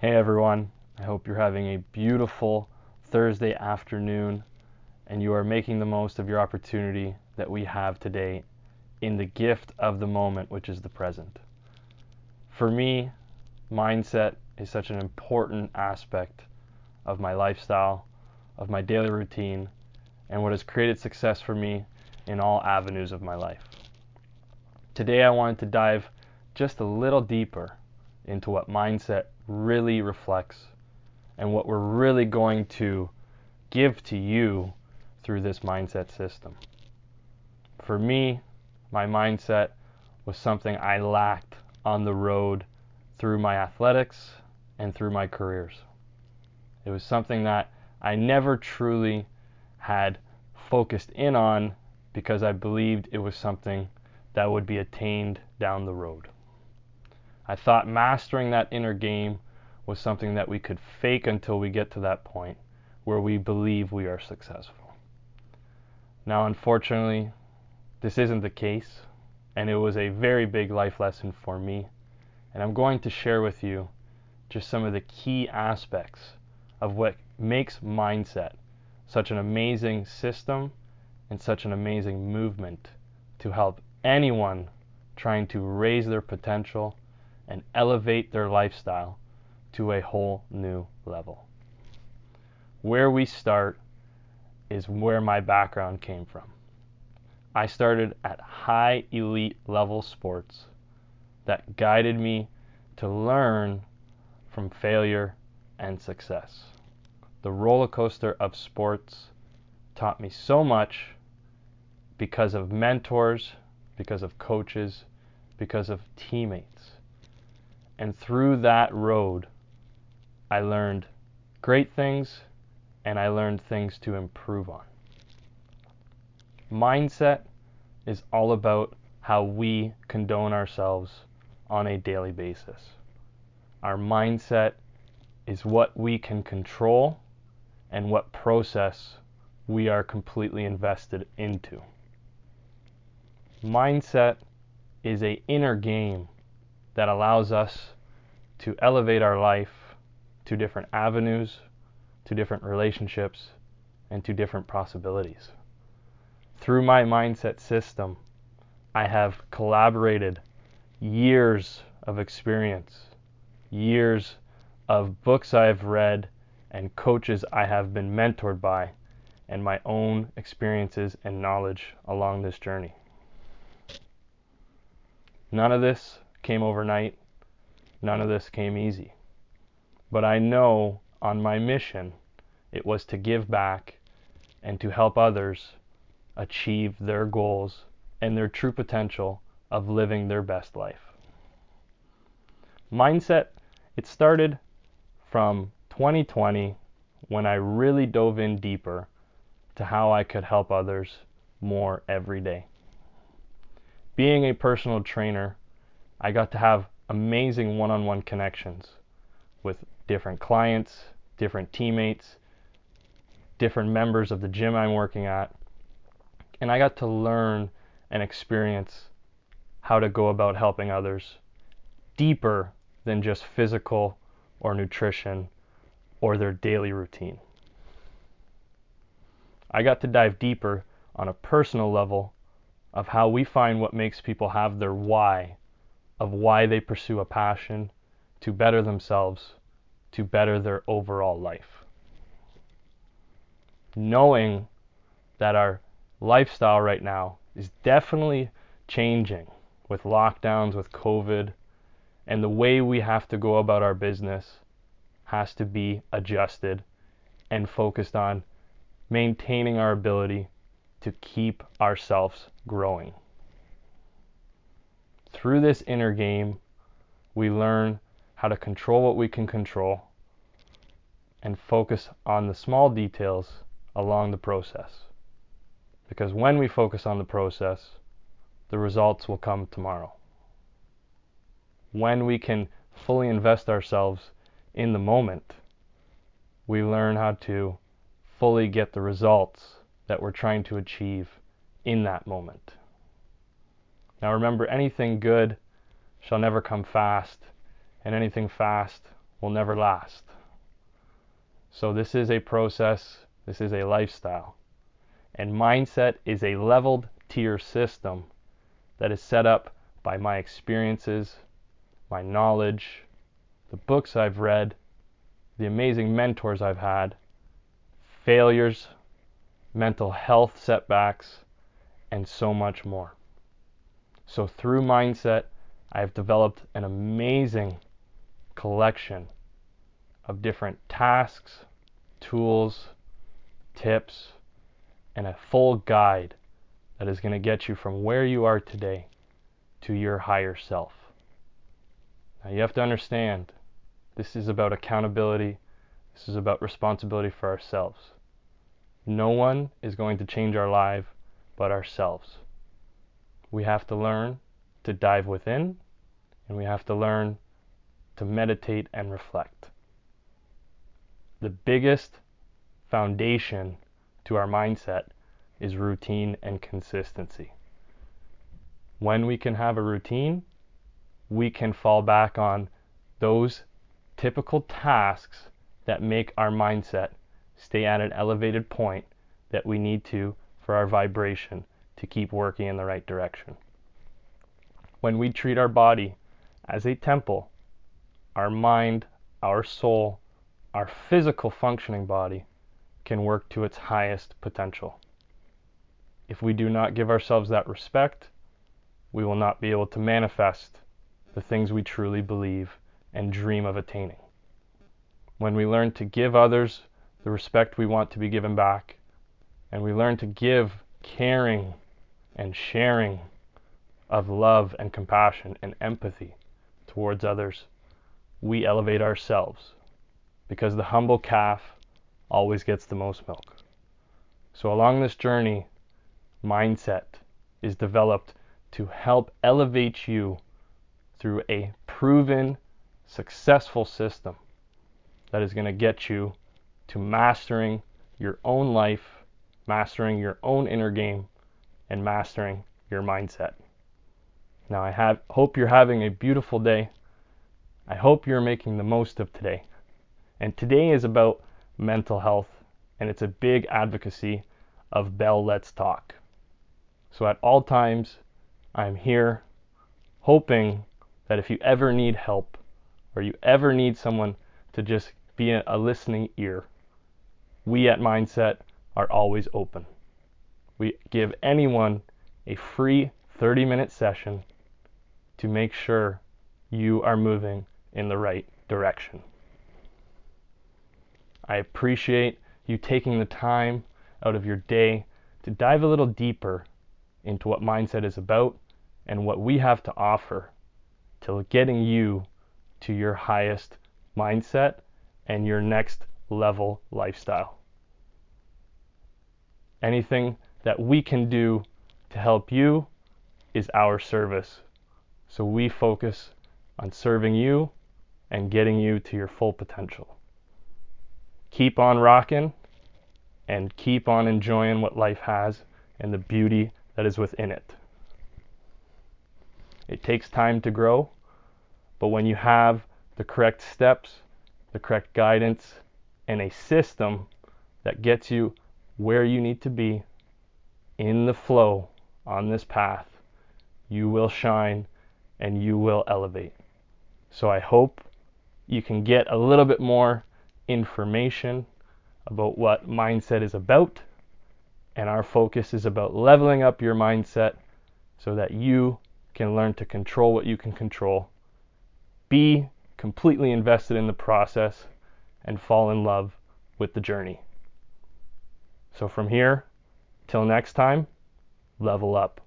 Hey everyone, I hope you're having a beautiful Thursday afternoon and you are making the most of your opportunity that we have today in the gift of the moment, which is the present. For me, mindset is such an important aspect of my lifestyle, of my daily routine, and what has created success for me in all avenues of my life. Today, I wanted to dive just a little deeper into what mindset really reflects and what we're really going to give to you through this mindset system. For me, my mindset was something I lacked on the road through my athletics and through my careers. It was something that I never truly had focused in on because I believed it was something that would be attained down the road. I thought mastering that inner game was something that we could fake until we get to that point where we believe we are successful. Now, unfortunately, this isn't the case, and it was a very big life lesson for me. And I'm going to share with you just some of the key aspects of what makes mindset such an amazing system and such an amazing movement to help anyone trying to raise their potential and elevate their lifestyle to a whole new level. Where we start is where my background came from. I started at high elite level sports that guided me to learn from failure and success. The roller coaster of sports taught me so much because of mentors, because of coaches, because of teammates. And through that road, I learned great things and I learned things to improve on. Mindset is all about how we condone ourselves on a daily basis. Our mindset is what we can control and what process we are completely invested into. Mindset is a inner game that allows us to elevate our life to different avenues, to different relationships, and to different possibilities. Through my mindset system, I have collaborated years of experience, years of books I've read, and coaches I have been mentored by, and my own experiences and knowledge along this journey. None of this came overnight. None of this came easy. But I know on my mission it was to give back and to help others achieve their goals and their true potential of living their best life. Mindset, it started from 2020 when I really dove in deeper to how I could help others more every day. Being a personal trainer, I got to have amazing one on one connections with different clients, different teammates, different members of the gym I'm working at. And I got to learn and experience how to go about helping others deeper than just physical or nutrition or their daily routine. I got to dive deeper on a personal level of how we find what makes people have their why, of why they pursue a passion to better themselves, to better their overall life. Knowing that our lifestyle right now is definitely changing with lockdowns, with COVID, and the way we have to go about our business has to be adjusted and focused on maintaining our ability to keep ourselves growing. Through this inner game, we learn how to control what we can control and focus on the small details along the process. Because when we focus on the process, the results will come tomorrow. When we can fully invest ourselves in the moment, we learn how to fully get the results that we're trying to achieve in that moment. Now remember, anything good shall never come fast, and anything fast will never last. So, this is a process, this is a lifestyle. And mindset is a leveled tier system that is set up by my experiences, my knowledge, the books I've read, the amazing mentors I've had, failures, mental health setbacks, and so much more. So, through mindset, I've developed an amazing collection of different tasks, tools, tips, and a full guide that is going to get you from where you are today to your higher self. Now, you have to understand this is about accountability, this is about responsibility for ourselves. No one is going to change our life but ourselves. We have to learn to dive within, and we have to learn to meditate and reflect. The biggest foundation to our mindset is routine and consistency. When we can have a routine, we can fall back on those typical tasks that make our mindset stay at an elevated point that we need to for our vibration to keep working in the right direction. When we treat our body as a temple, our mind, our soul, our physical functioning body can work to its highest potential. If we do not give ourselves that respect, we will not be able to manifest the things we truly believe and dream of attaining. When we learn to give others the respect we want to be given back, and we learn to give caring and sharing of love and compassion and empathy towards others, we elevate ourselves because the humble calf always gets the most milk. So, along this journey, mindset is developed to help elevate you through a proven, successful system that is going to get you to mastering your own life, mastering your own inner game, and mastering your mindset. Now, I have, hope you're having a beautiful day. I hope you're making the most of today. And today is about mental health, and it's a big advocacy of Bell Let's Talk. So, at all times, I'm here hoping that if you ever need help or you ever need someone to just be a listening ear, we at Mindset are always open. We give anyone a free 30 minute session to make sure you are moving in the right direction. I appreciate you taking the time out of your day to dive a little deeper into what mindset is about and what we have to offer to getting you to your highest mindset and your next level lifestyle. Anything that we can do to help you is our service. So we focus on serving you and getting you to your full potential. Keep on rocking and keep on enjoying what life has and the beauty that is within it. It takes time to grow, but when you have the correct steps, the correct guidance, and a system that gets you where you need to be in the flow on this path, you will shine and you will elevate. So I hope you can get a little bit more information about what mindset is about. And our focus is about leveling up your mindset so that you can learn to control what you can control, be completely invested in the process, and fall in love with the journey. So from here, till next time, level up.